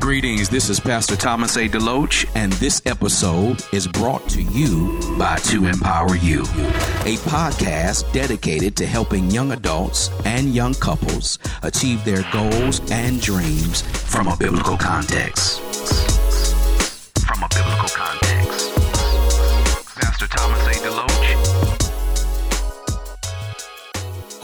Greetings, this is Pastor Thomas A. DeLoach, and this episode is brought to you by To Empower You, a podcast dedicated to helping young adults and young couples achieve their goals and dreams from a biblical context.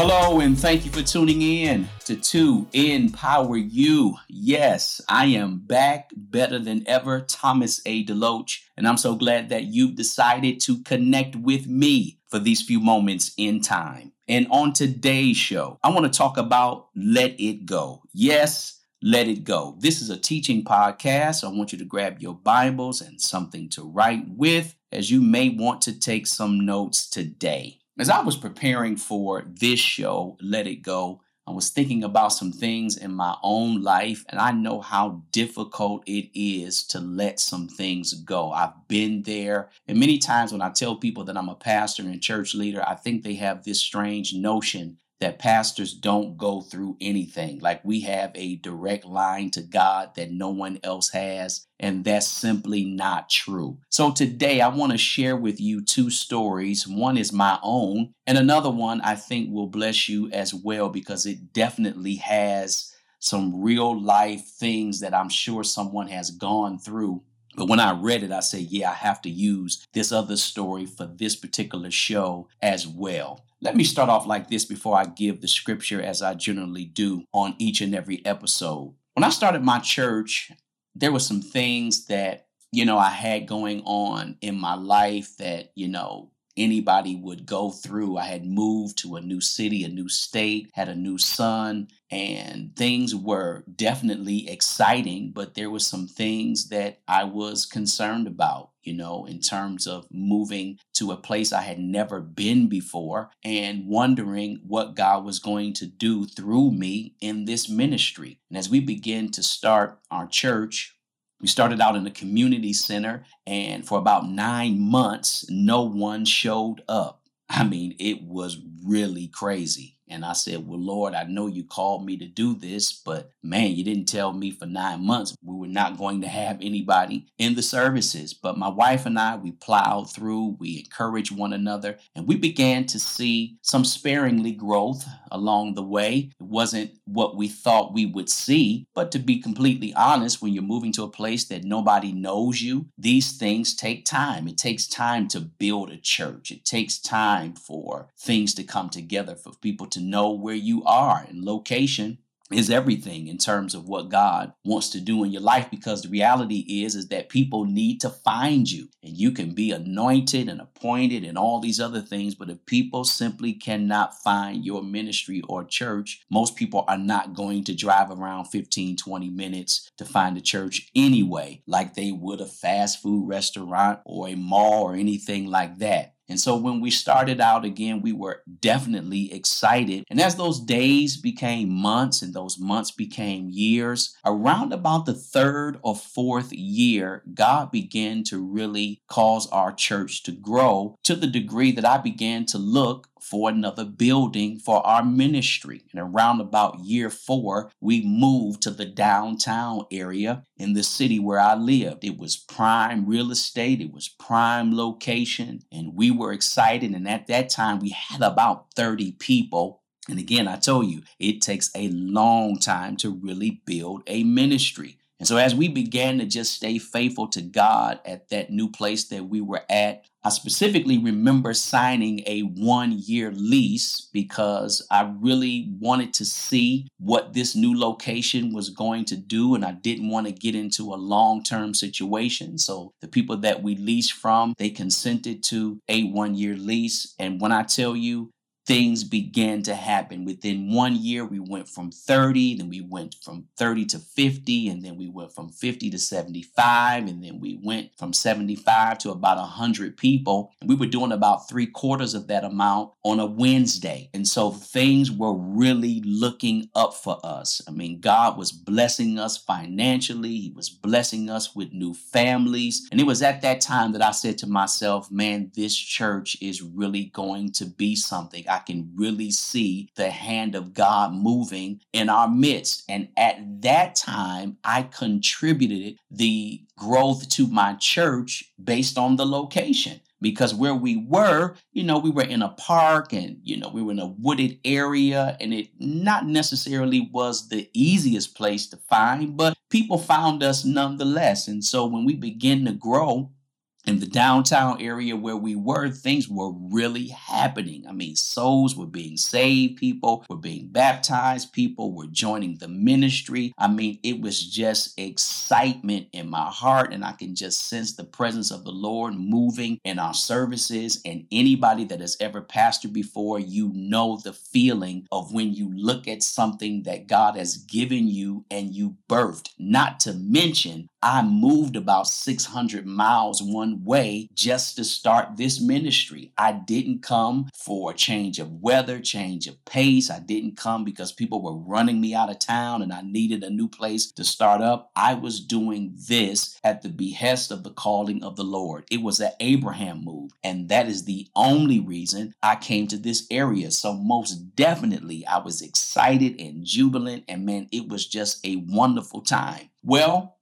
Hello, and thank you for tuning in to To Empower You. Yes, I am back better than ever, Thomas A. DeLoach, and I'm so glad that you've decided to connect with me for these few moments in time. And on today's show, I want to talk about Let It Go. Yes, let it go. This is a teaching podcast. I want you to grab your Bibles and something to write with, as you may want to take some notes today. As I was preparing for this show, Let It Go, I was thinking about some things in my own life, and I know how difficult it is to let some things go. I've been there, and many times when I tell people that I'm a pastor and church leader, I think they have this strange notion that pastors don't go through anything. Like we have a direct line to God that no one else has. And that's simply not true. So today I want to share with you two stories. One is my own, and another one I think will bless you as well because it definitely has some real life things that I'm sure someone has gone through but when I read it, I said, yeah, I have to use this other story for this particular show as well. Let me start off like this before I give the scripture as I generally do on each and every episode. When I started my church, there were some things that, you know, I had going on in my life that, you know, anybody would go through. I had moved to a new city, a new state, had a new son, and things were definitely exciting, but there were some things that I was concerned about, you know, in terms of moving to a place I had never been before and wondering what God was going to do through me in this ministry. And as we begin to start our church, we started out in a community center, and for about nine months, no one showed up. I mean, it was really crazy. And I said, Well, Lord, I know you called me to do this, but man, you didn't tell me for nine months we were not going to have anybody in the services. But my wife and I, we plowed through, we encouraged one another, and we began to see some sparingly growth along the way. It wasn't what we thought we would see, but to be completely honest, when you're moving to a place that nobody knows you, these things take time. It takes time to build a church, it takes time for things to come together, for people to to know where you are and location is everything in terms of what God wants to do in your life because the reality is is that people need to find you and you can be anointed and appointed and all these other things but if people simply cannot find your ministry or church most people are not going to drive around 15 20 minutes to find a church anyway like they would a fast food restaurant or a mall or anything like that and so when we started out again, we were definitely excited. And as those days became months and those months became years, around about the third or fourth year, God began to really cause our church to grow to the degree that I began to look for another building for our ministry. And around about year four, we moved to the downtown area in the city where I lived. It was prime real estate, it was prime location, and we were excited. And at that time, we had about 30 people. And again, I told you, it takes a long time to really build a ministry. And so, as we began to just stay faithful to God at that new place that we were at, I specifically remember signing a one year lease because I really wanted to see what this new location was going to do. And I didn't want to get into a long term situation. So, the people that we leased from, they consented to a one year lease. And when I tell you, things began to happen. Within one year, we went from 30, then we went from 30 to 50, and then we went from 50 to 75, and then we went from 75 to about 100 people. And we were doing about three quarters of that amount on a Wednesday. And so things were really looking up for us. I mean, God was blessing us financially, He was blessing us with new families. And it was at that time that I said to myself, man, this church is really going to be something. Can really see the hand of God moving in our midst. And at that time, I contributed the growth to my church based on the location because where we were, you know, we were in a park and, you know, we were in a wooded area and it not necessarily was the easiest place to find, but people found us nonetheless. And so when we begin to grow, in the downtown area where we were, things were really happening. I mean, souls were being saved, people were being baptized, people were joining the ministry. I mean, it was just excitement in my heart, and I can just sense the presence of the Lord moving in our services. And anybody that has ever pastored before, you know the feeling of when you look at something that God has given you and you birthed. Not to mention, I moved about 600 miles one way just to start this ministry. I didn't come for a change of weather, change of pace. I didn't come because people were running me out of town and I needed a new place to start up. I was doing this at the behest of the calling of the Lord. It was an Abraham move, and that is the only reason I came to this area. So, most definitely, I was excited and jubilant, and man, it was just a wonderful time. Well,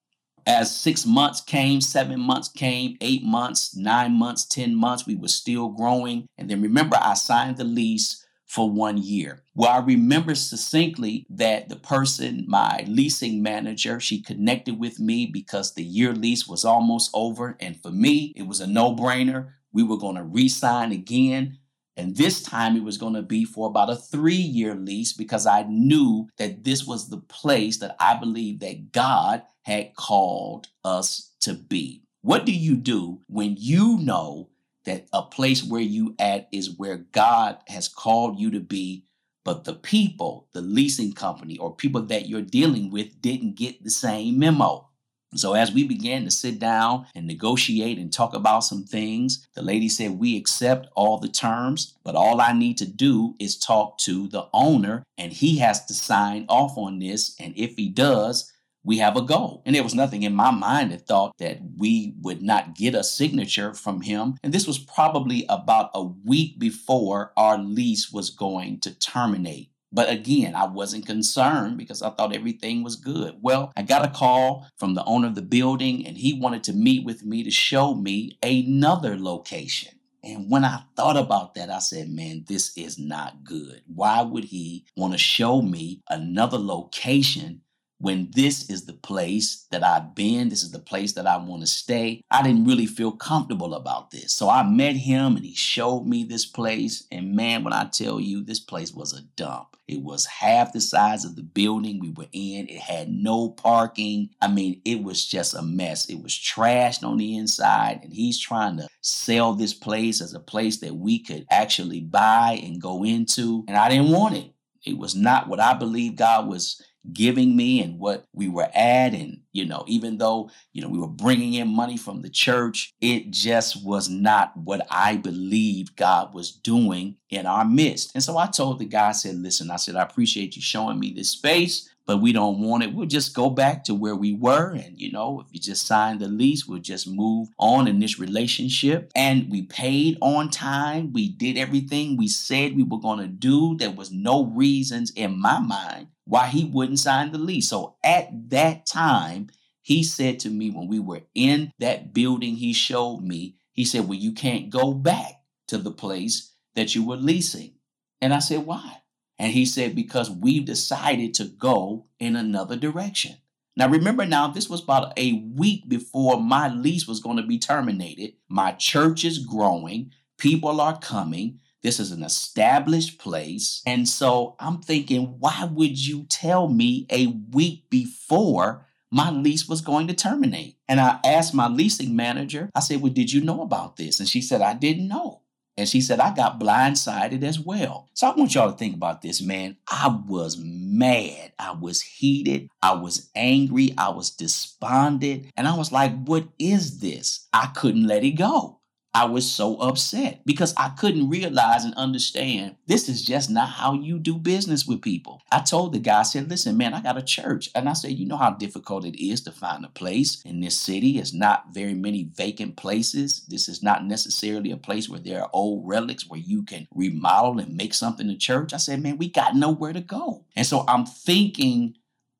as six months came, seven months came, eight months, nine months, 10 months, we were still growing. And then remember, I signed the lease for one year. Well, I remember succinctly that the person, my leasing manager, she connected with me because the year lease was almost over. And for me, it was a no brainer. We were going to re sign again. And this time it was going to be for about a three year lease because I knew that this was the place that I believed that God had called us to be. What do you do when you know that a place where you at is where God has called you to be, but the people, the leasing company or people that you're dealing with didn't get the same memo? So, as we began to sit down and negotiate and talk about some things, the lady said, We accept all the terms, but all I need to do is talk to the owner, and he has to sign off on this. And if he does, we have a goal. And there was nothing in my mind that thought that we would not get a signature from him. And this was probably about a week before our lease was going to terminate. But again, I wasn't concerned because I thought everything was good. Well, I got a call from the owner of the building and he wanted to meet with me to show me another location. And when I thought about that, I said, man, this is not good. Why would he want to show me another location when this is the place that I've been, this is the place that I want to stay, I didn't really feel comfortable about this. So I met him and he showed me this place. And man, when I tell you, this place was a dump. It was half the size of the building we were in. It had no parking. I mean, it was just a mess. It was trashed on the inside. And he's trying to sell this place as a place that we could actually buy and go into. And I didn't want it. It was not what I believe God was giving me and what we were at and you know even though you know we were bringing in money from the church it just was not what i believed god was doing in our midst and so i told the guy I said listen i said i appreciate you showing me this space but we don't want it. We'll just go back to where we were. And, you know, if you just sign the lease, we'll just move on in this relationship. And we paid on time. We did everything we said we were going to do. There was no reasons in my mind why he wouldn't sign the lease. So at that time, he said to me when we were in that building he showed me, he said, Well, you can't go back to the place that you were leasing. And I said, Why? And he said, Because we've decided to go in another direction. Now, remember now, this was about a week before my lease was going to be terminated. My church is growing, people are coming. This is an established place. And so I'm thinking, why would you tell me a week before my lease was going to terminate? And I asked my leasing manager, I said, Well, did you know about this? And she said, I didn't know. And she said, I got blindsided as well. So I want y'all to think about this, man. I was mad. I was heated. I was angry. I was despondent. And I was like, what is this? I couldn't let it go. I was so upset because I couldn't realize and understand this is just not how you do business with people. I told the guy, I said, listen, man, I got a church. And I said, you know how difficult it is to find a place in this city. It's not very many vacant places. This is not necessarily a place where there are old relics where you can remodel and make something a church. I said, man, we got nowhere to go. And so I'm thinking,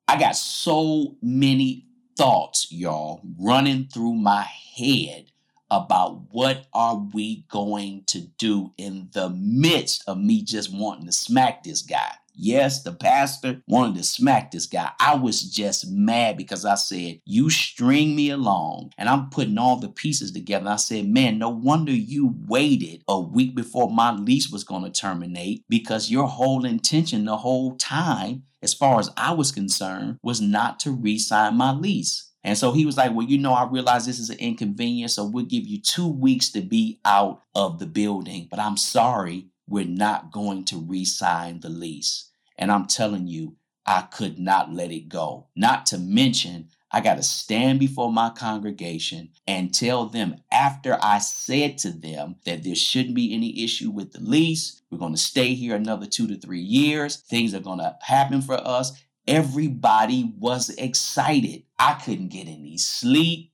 I got so many thoughts, y'all, running through my head about what are we going to do in the midst of me just wanting to smack this guy. Yes, the pastor wanted to smack this guy. I was just mad because I said, You string me along, and I'm putting all the pieces together. I said, Man, no wonder you waited a week before my lease was going to terminate because your whole intention the whole time, as far as I was concerned, was not to re sign my lease. And so he was like, Well, you know, I realize this is an inconvenience, so we'll give you two weeks to be out of the building. But I'm sorry, we're not going to re sign the lease. And I'm telling you, I could not let it go. Not to mention, I got to stand before my congregation and tell them after I said to them that there shouldn't be any issue with the lease. We're going to stay here another two to three years. Things are going to happen for us. Everybody was excited. I couldn't get any sleep.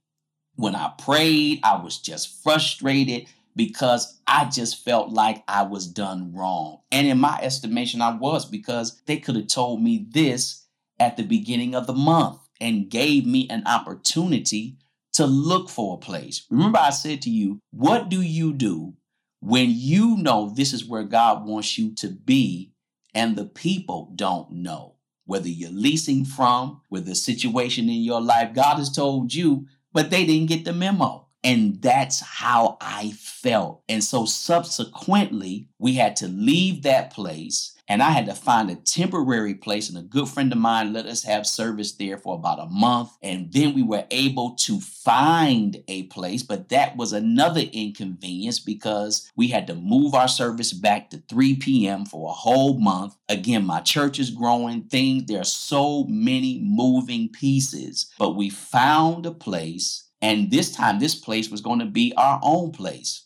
When I prayed, I was just frustrated because I just felt like I was done wrong. And in my estimation, I was because they could have told me this at the beginning of the month and gave me an opportunity to look for a place. Remember, I said to you, what do you do when you know this is where God wants you to be and the people don't know? Whether you're leasing from, with the situation in your life, God has told you, but they didn't get the memo. And that's how I felt. And so subsequently, we had to leave that place and I had to find a temporary place. And a good friend of mine let us have service there for about a month. And then we were able to find a place, but that was another inconvenience because we had to move our service back to 3 p.m. for a whole month. Again, my church is growing, things, there are so many moving pieces, but we found a place and this time, this place was going to be our own place.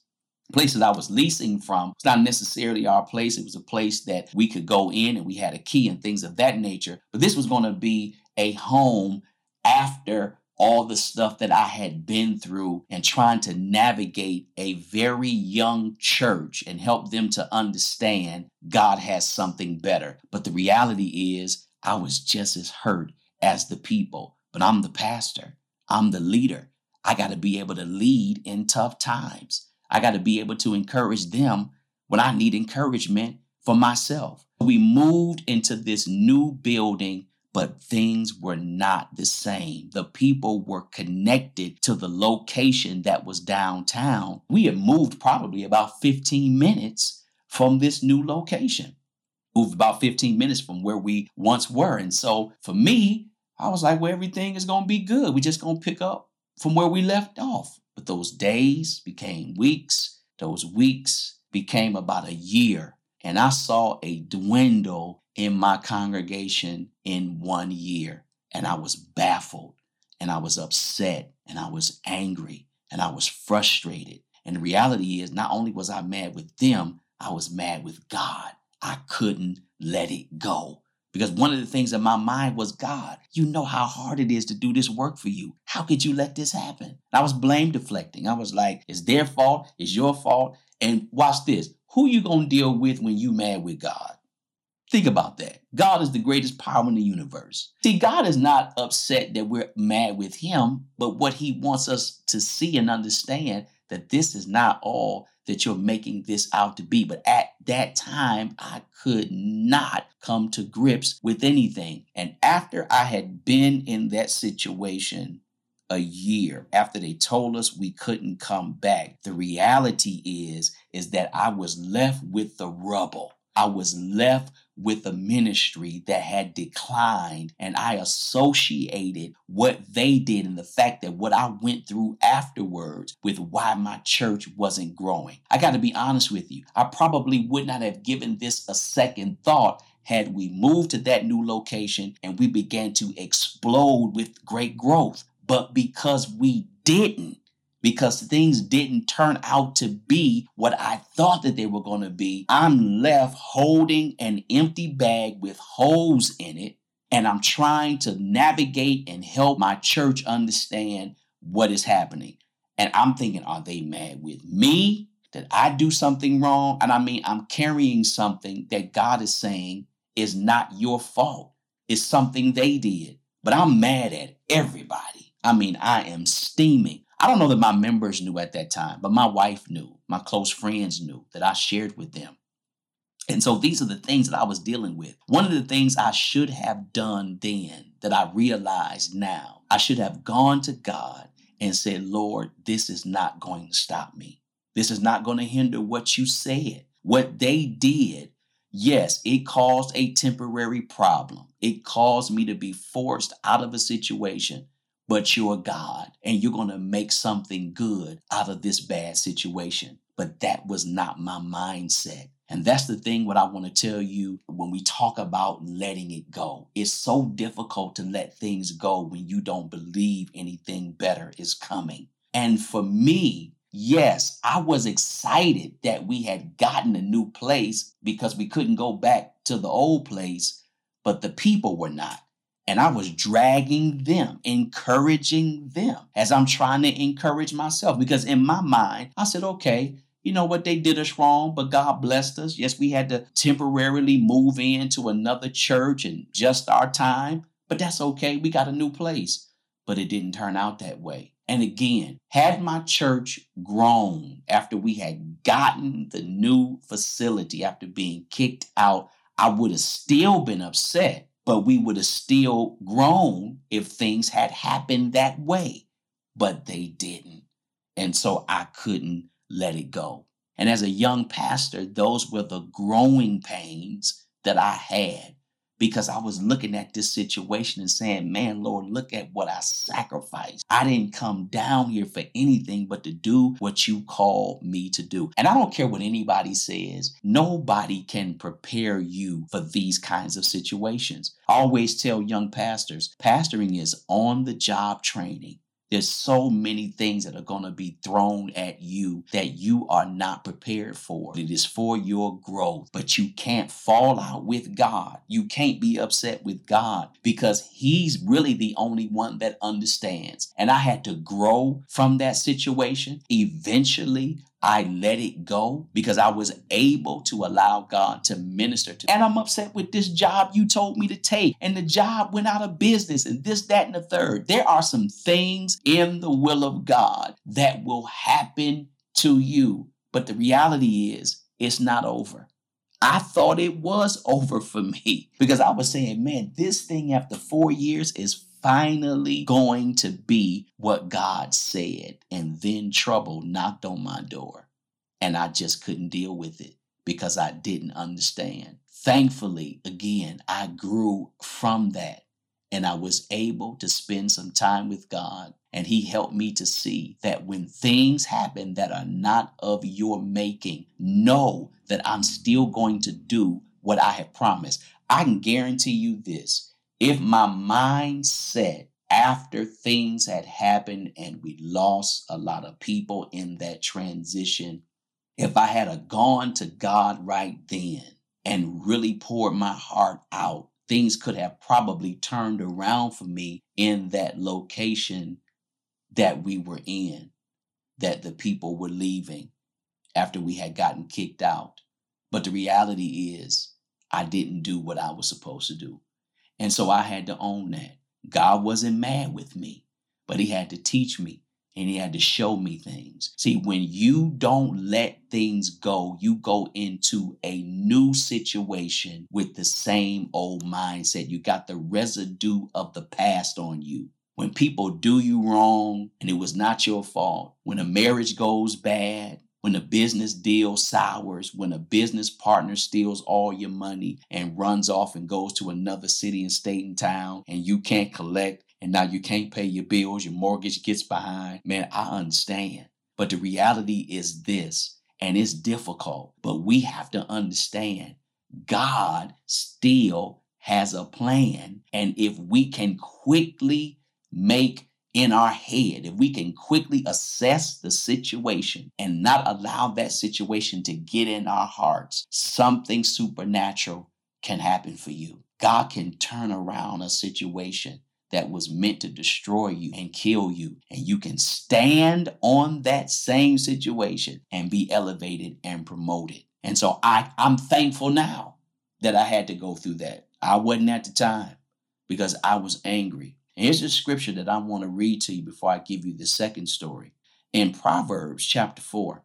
Places I was leasing from, it's not necessarily our place. It was a place that we could go in and we had a key and things of that nature. But this was going to be a home after all the stuff that I had been through and trying to navigate a very young church and help them to understand God has something better. But the reality is, I was just as hurt as the people, but I'm the pastor, I'm the leader. I got to be able to lead in tough times. I got to be able to encourage them when I need encouragement for myself. We moved into this new building, but things were not the same. The people were connected to the location that was downtown. We had moved probably about 15 minutes from this new location. Moved about 15 minutes from where we once were. And so for me, I was like, well, everything is going to be good. We're just going to pick up from where we left off. But those days became weeks, those weeks became about a year. And I saw a dwindle in my congregation in one year. And I was baffled and I was upset and I was angry and I was frustrated. And the reality is, not only was I mad with them, I was mad with God. I couldn't let it go. Because one of the things in my mind was, God, you know how hard it is to do this work for you. How could you let this happen? I was blame deflecting. I was like, it's their fault, it's your fault. And watch this. Who you gonna deal with when you mad with God? Think about that. God is the greatest power in the universe. See, God is not upset that we're mad with him, but what he wants us to see and understand that this is not all that you're making this out to be. But at that time, I could not come to grips with anything. And after I had been in that situation, a year after they told us we couldn't come back the reality is is that i was left with the rubble i was left with a ministry that had declined and I associated what they did and the fact that what I went through afterwards with why my church wasn't growing. I got to be honest with you. I probably would not have given this a second thought had we moved to that new location and we began to explode with great growth. But because we didn't, because things didn't turn out to be what I thought that they were going to be, I'm left holding an empty bag with holes in it. And I'm trying to navigate and help my church understand what is happening. And I'm thinking, are they mad with me? Did I do something wrong? And I mean, I'm carrying something that God is saying is not your fault. It's something they did. But I'm mad at everybody. I mean, I am steaming. I don't know that my members knew at that time, but my wife knew, my close friends knew that I shared with them. And so these are the things that I was dealing with. One of the things I should have done then that I realize now, I should have gone to God and said, Lord, this is not going to stop me. This is not going to hinder what you said. What they did, yes, it caused a temporary problem. It caused me to be forced out of a situation, but you're God and you're going to make something good out of this bad situation. But that was not my mindset. And that's the thing what I want to tell you when we talk about letting it go. It's so difficult to let things go when you don't believe anything better is coming. And for me, yes, I was excited that we had gotten a new place because we couldn't go back to the old place, but the people were not. And I was dragging them, encouraging them as I'm trying to encourage myself. Because in my mind, I said, okay, you know what, they did us wrong, but God blessed us. Yes, we had to temporarily move into another church and just our time, but that's okay. We got a new place. But it didn't turn out that way. And again, had my church grown after we had gotten the new facility after being kicked out, I would have still been upset, but we would have still grown if things had happened that way. But they didn't. And so I couldn't let it go. And as a young pastor, those were the growing pains that I had because I was looking at this situation and saying, Man, Lord, look at what I sacrificed. I didn't come down here for anything but to do what you called me to do. And I don't care what anybody says, nobody can prepare you for these kinds of situations. I always tell young pastors pastoring is on the job training. There's so many things that are going to be thrown at you that you are not prepared for. It is for your growth, but you can't fall out with God. You can't be upset with God because He's really the only one that understands. And I had to grow from that situation. Eventually, I let it go because I was able to allow God to minister to. me. And I'm upset with this job you told me to take, and the job went out of business, and this, that, and the third. There are some things in the will of God that will happen to you. But the reality is, it's not over. I thought it was over for me because I was saying, man, this thing after four years is finally going to be what God said. And then trouble knocked on my door. And I just couldn't deal with it because I didn't understand. Thankfully, again, I grew from that and I was able to spend some time with God. And He helped me to see that when things happen that are not of your making, know that I'm still going to do what I have promised. I can guarantee you this if my mindset after things had happened and we lost a lot of people in that transition, if I had a gone to God right then and really poured my heart out, things could have probably turned around for me in that location that we were in, that the people were leaving after we had gotten kicked out. But the reality is, I didn't do what I was supposed to do. And so I had to own that. God wasn't mad with me, but He had to teach me and He had to show me things. See, when you don't let things go, you go into a new situation with the same old mindset. You got the residue of the past on you. When people do you wrong and it was not your fault, when a marriage goes bad, when a business deal sours, when a business partner steals all your money and runs off and goes to another city and state and town, and you can't collect, and now you can't pay your bills, your mortgage gets behind, man, I understand. But the reality is this, and it's difficult, but we have to understand God still has a plan. And if we can quickly make in our head, if we can quickly assess the situation and not allow that situation to get in our hearts, something supernatural can happen for you. God can turn around a situation that was meant to destroy you and kill you. And you can stand on that same situation and be elevated and promoted. And so I, I'm thankful now that I had to go through that. I wasn't at the time because I was angry. And here's the scripture that I want to read to you before I give you the second story. In Proverbs chapter 4,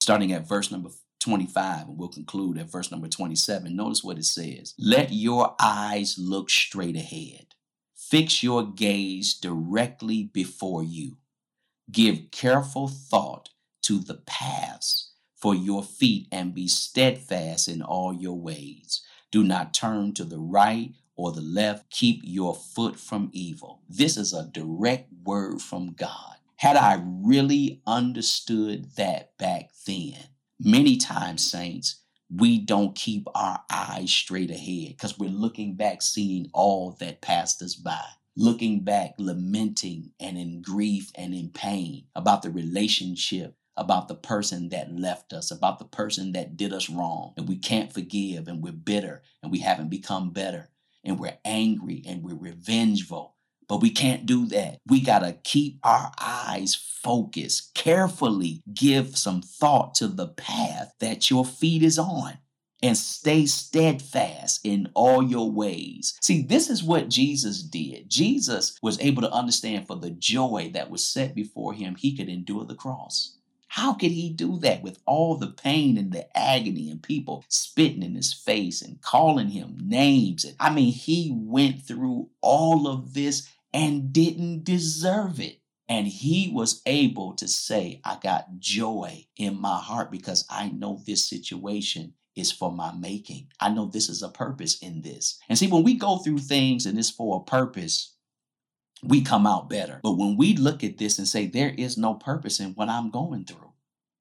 starting at verse number 25, and we'll conclude at verse number 27. Notice what it says Let your eyes look straight ahead, fix your gaze directly before you. Give careful thought to the paths for your feet and be steadfast in all your ways. Do not turn to the right or the left. Keep your foot from evil. This is a direct word from God. Had I really understood that back then, many times, saints, we don't keep our eyes straight ahead because we're looking back, seeing all that passed us by. Looking back, lamenting and in grief and in pain about the relationship about the person that left us, about the person that did us wrong, and we can't forgive, and we're bitter, and we haven't become better and we're angry and we're revengeful. But we can't do that. We got to keep our eyes focused, carefully give some thought to the path that your feet is on and stay steadfast in all your ways. See, this is what Jesus did. Jesus was able to understand for the joy that was set before him, he could endure the cross. How could he do that with all the pain and the agony and people spitting in his face and calling him names? I mean, he went through all of this and didn't deserve it. And he was able to say, I got joy in my heart because I know this situation is for my making. I know this is a purpose in this. And see, when we go through things and it's for a purpose, we come out better. But when we look at this and say, there is no purpose in what I'm going through,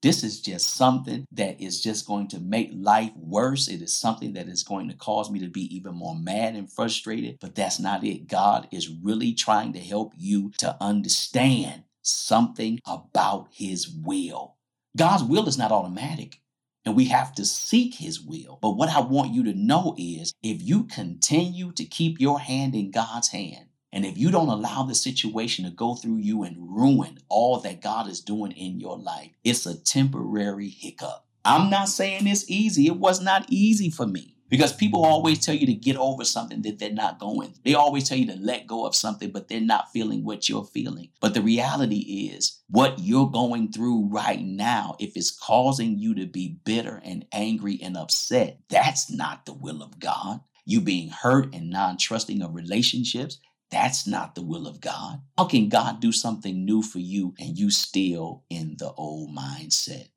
this is just something that is just going to make life worse. It is something that is going to cause me to be even more mad and frustrated. But that's not it. God is really trying to help you to understand something about His will. God's will is not automatic and we have to seek his will. But what I want you to know is if you continue to keep your hand in God's hand, and if you don't allow the situation to go through you and ruin all that God is doing in your life, it's a temporary hiccup. I'm not saying it's easy. It was not easy for me because people always tell you to get over something that they're not going. They always tell you to let go of something, but they're not feeling what you're feeling. But the reality is, what you're going through right now, if it's causing you to be bitter and angry and upset, that's not the will of God. You being hurt and non trusting of relationships, that's not the will of God. How can God do something new for you and you still in the old mindset?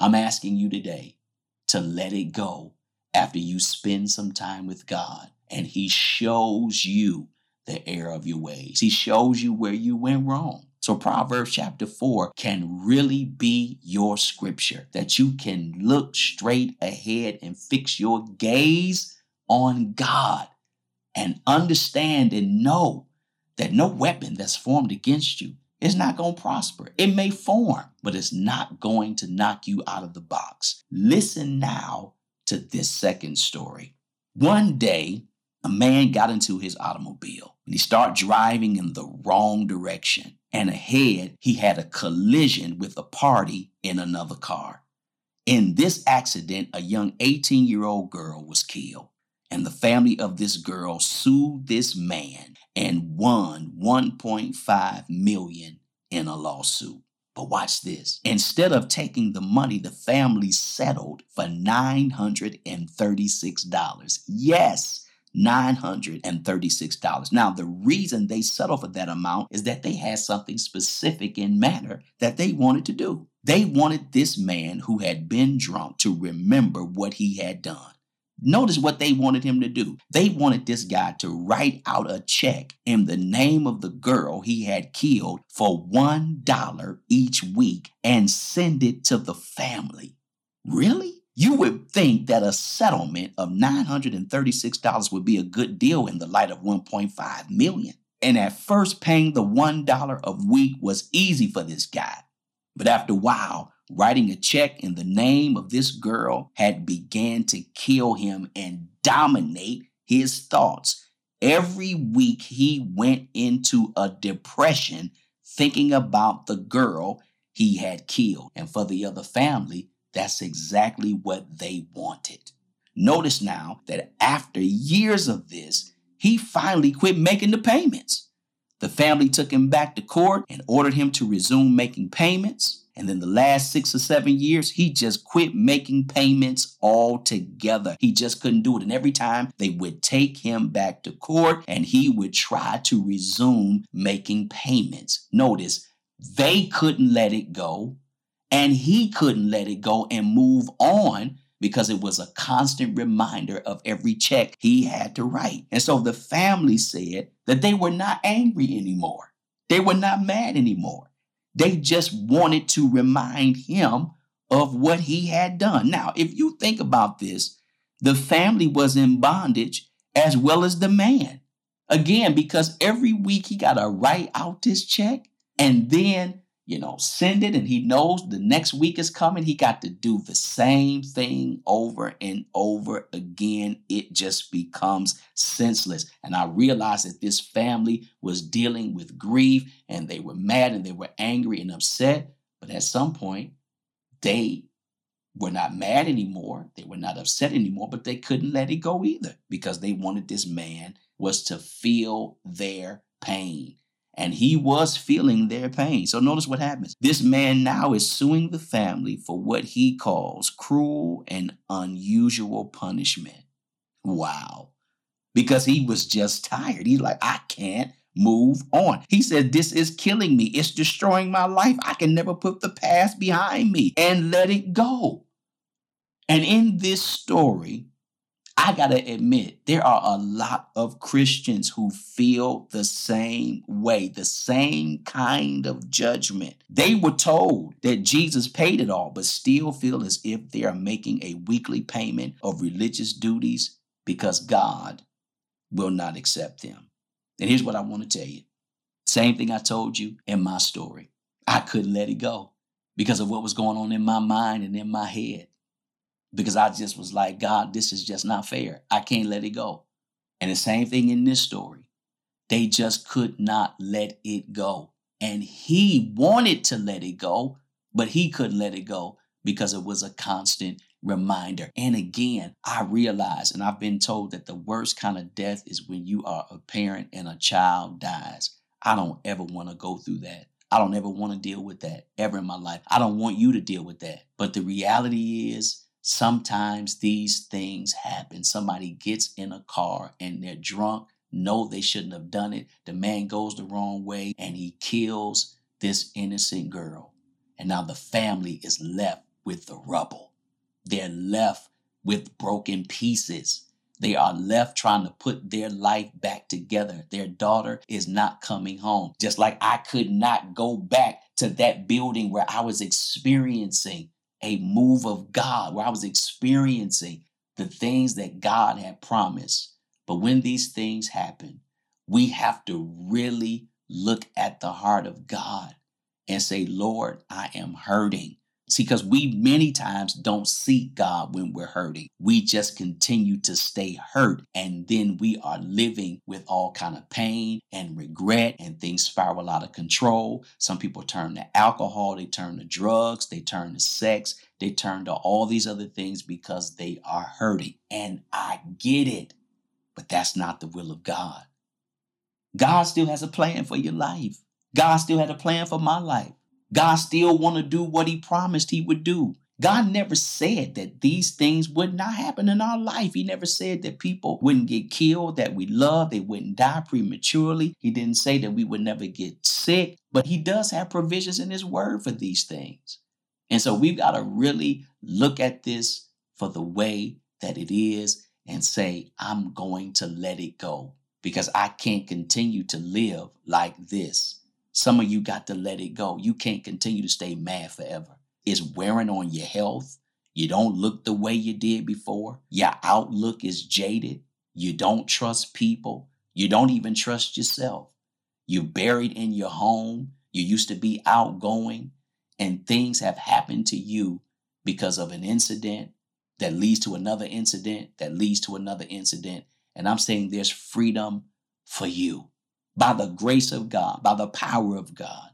I'm asking you today to let it go after you spend some time with God and He shows you the error of your ways. He shows you where you went wrong. So, Proverbs chapter 4 can really be your scripture that you can look straight ahead and fix your gaze on God and understand and know that no weapon that's formed against you is not going to prosper. It may form, but it's not going to knock you out of the box. Listen now to this second story. One day, a man got into his automobile and he started driving in the wrong direction. And ahead, he had a collision with a party in another car. In this accident, a young 18 year old girl was killed and the family of this girl sued this man and won 1.5 million in a lawsuit. But watch this. Instead of taking the money, the family settled for $936. Yes, $936. Now, the reason they settled for that amount is that they had something specific in manner that they wanted to do. They wanted this man who had been drunk to remember what he had done. Notice what they wanted him to do. They wanted this guy to write out a check in the name of the girl he had killed for $1 each week and send it to the family. Really? You would think that a settlement of $936 would be a good deal in the light of 1.5 million. And at first, paying the $1 a week was easy for this guy. But after a while, writing a check in the name of this girl had began to kill him and dominate his thoughts. Every week he went into a depression thinking about the girl he had killed. And for the other family, that's exactly what they wanted. Notice now that after years of this, he finally quit making the payments. The family took him back to court and ordered him to resume making payments. And then the last six or seven years, he just quit making payments altogether. He just couldn't do it. And every time they would take him back to court and he would try to resume making payments. Notice they couldn't let it go and he couldn't let it go and move on because it was a constant reminder of every check he had to write. And so the family said that they were not angry anymore. They were not mad anymore. They just wanted to remind him of what he had done. Now, if you think about this, the family was in bondage as well as the man. Again, because every week he got to write out this check and then you know, send it and he knows the next week is coming. He got to do the same thing over and over again. It just becomes senseless. And I realized that this family was dealing with grief and they were mad and they were angry and upset. But at some point, they were not mad anymore. They were not upset anymore, but they couldn't let it go either because they wanted this man was to feel their pain and he was feeling their pain. So notice what happens. This man now is suing the family for what he calls cruel and unusual punishment. Wow. Because he was just tired. He's like, I can't move on. He said, This is killing me. It's destroying my life. I can never put the past behind me and let it go. And in this story, I got to admit, there are a lot of Christians who feel the same way, the same kind of judgment. They were told that Jesus paid it all, but still feel as if they are making a weekly payment of religious duties because God will not accept them. And here's what I want to tell you same thing I told you in my story. I couldn't let it go because of what was going on in my mind and in my head because I just was like, God, this is just not fair. I can't let it go. And the same thing in this story. They just could not let it go. And he wanted to let it go, but he couldn't let it go because it was a constant reminder. And again, I realized, and I've been told that the worst kind of death is when you are a parent and a child dies. I don't ever want to go through that. I don't ever want to deal with that ever in my life. I don't want you to deal with that. But the reality is, Sometimes these things happen. Somebody gets in a car and they're drunk, know they shouldn't have done it. The man goes the wrong way and he kills this innocent girl. And now the family is left with the rubble. They're left with broken pieces. They are left trying to put their life back together. Their daughter is not coming home. Just like I could not go back to that building where I was experiencing a move of God where I was experiencing the things that God had promised. But when these things happen, we have to really look at the heart of God and say, Lord, I am hurting. See, because we many times don't seek God when we're hurting. We just continue to stay hurt. And then we are living with all kind of pain and regret and things spiral out of control. Some people turn to alcohol, they turn to drugs, they turn to sex, they turn to all these other things because they are hurting. And I get it, but that's not the will of God. God still has a plan for your life. God still had a plan for my life. God still want to do what he promised he would do. God never said that these things would not happen in our life. He never said that people wouldn't get killed, that we love, they wouldn't die prematurely. He didn't say that we would never get sick, but he does have provisions in his word for these things. And so we've got to really look at this for the way that it is and say, I'm going to let it go because I can't continue to live like this. Some of you got to let it go. You can't continue to stay mad forever. It's wearing on your health. You don't look the way you did before. Your outlook is jaded. You don't trust people. You don't even trust yourself. You're buried in your home. You used to be outgoing, and things have happened to you because of an incident that leads to another incident that leads to another incident. And I'm saying there's freedom for you. By the grace of God, by the power of God,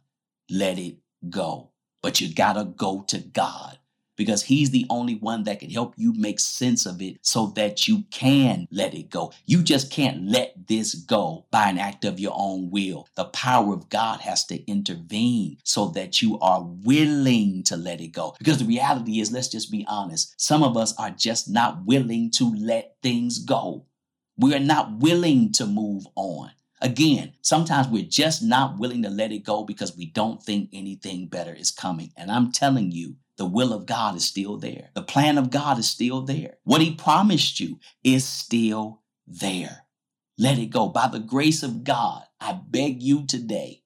let it go. But you got to go to God because he's the only one that can help you make sense of it so that you can let it go. You just can't let this go by an act of your own will. The power of God has to intervene so that you are willing to let it go. Because the reality is, let's just be honest, some of us are just not willing to let things go. We are not willing to move on. Again, sometimes we're just not willing to let it go because we don't think anything better is coming. And I'm telling you, the will of God is still there. The plan of God is still there. What He promised you is still there. Let it go. By the grace of God, I beg you today,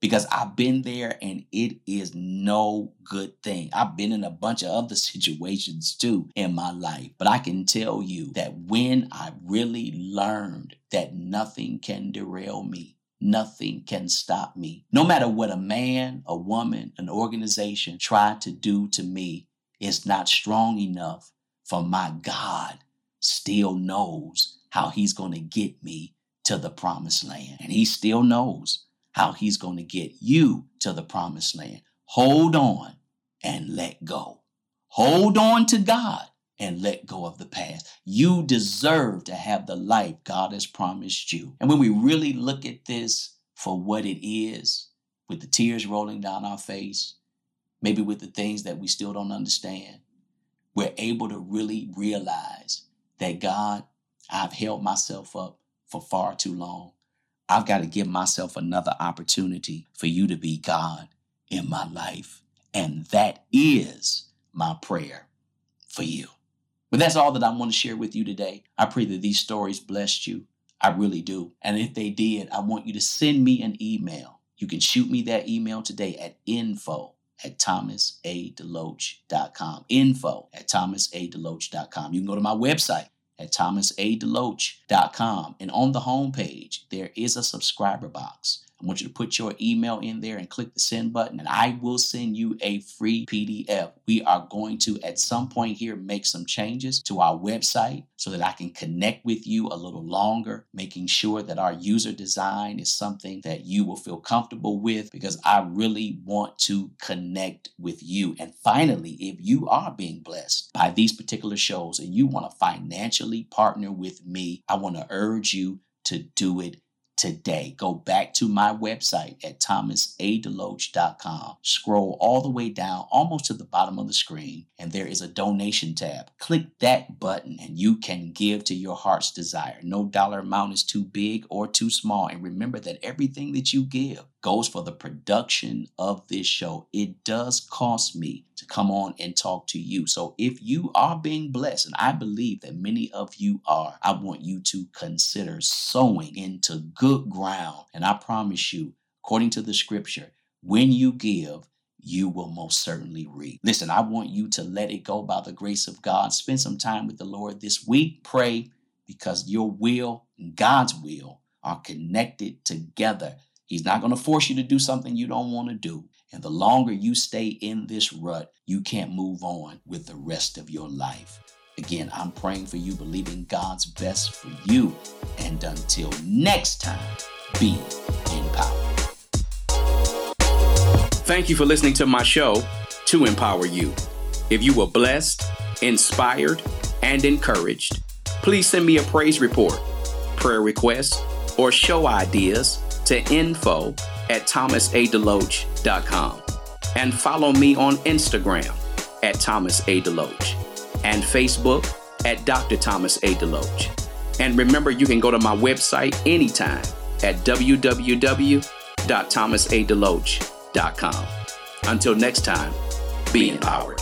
because I've been there and it is no good thing. I've been in a bunch of other situations too in my life, but I can tell you that when I really learned that nothing can derail me, Nothing can stop me. No matter what a man, a woman, an organization try to do to me, is not strong enough for my God still knows how he's going to get me to the promised land. And he still knows how he's going to get you to the promised land. Hold on and let go. Hold on to God and let go of the past. You deserve to have the life God has promised you. And when we really look at this for what it is, with the tears rolling down our face, maybe with the things that we still don't understand, we're able to really realize that God, I've held myself up for far too long. I've got to give myself another opportunity for you to be God in my life. And that is my prayer for you. But that's all that I want to share with you today. I pray that these stories blessed you. I really do. And if they did, I want you to send me an email. You can shoot me that email today at info at thomasadeloach.com. Info at thomasadeloach.com. You can go to my website at thomasadeloach.com. And on the homepage, there is a subscriber box. I want you to put your email in there and click the send button, and I will send you a free PDF. We are going to, at some point here, make some changes to our website so that I can connect with you a little longer, making sure that our user design is something that you will feel comfortable with because I really want to connect with you. And finally, if you are being blessed by these particular shows and you want to financially partner with me, I want to urge you to do it today. Go back to my website at thomasadeloach.com. Scroll all the way down almost to the bottom of the screen, and there is a donation tab. Click that button, and you can give to your heart's desire. No dollar amount is too big or too small. And remember that everything that you give goes for the production of this show. It does cost me to come on and talk to you. So if you are being blessed, and I believe that many of you are, I want you to consider sowing into good ground. And I promise you, according to the scripture, when you give, you will most certainly reap. Listen, I want you to let it go by the grace of God. Spend some time with the Lord this week. Pray because your will and God's will are connected together He's not going to force you to do something you don't want to do. And the longer you stay in this rut, you can't move on with the rest of your life. Again, I'm praying for you, believing God's best for you. And until next time, be empowered. Thank you for listening to my show, To Empower You. If you were blessed, inspired, and encouraged, please send me a praise report, prayer requests, or show ideas to info at thomasadeloach.com and follow me on Instagram at Thomas A. Deloach and Facebook at Dr. Thomas A. Deloach. And remember, you can go to my website anytime at www.thomasadeloach.com. Until next time, be empowered.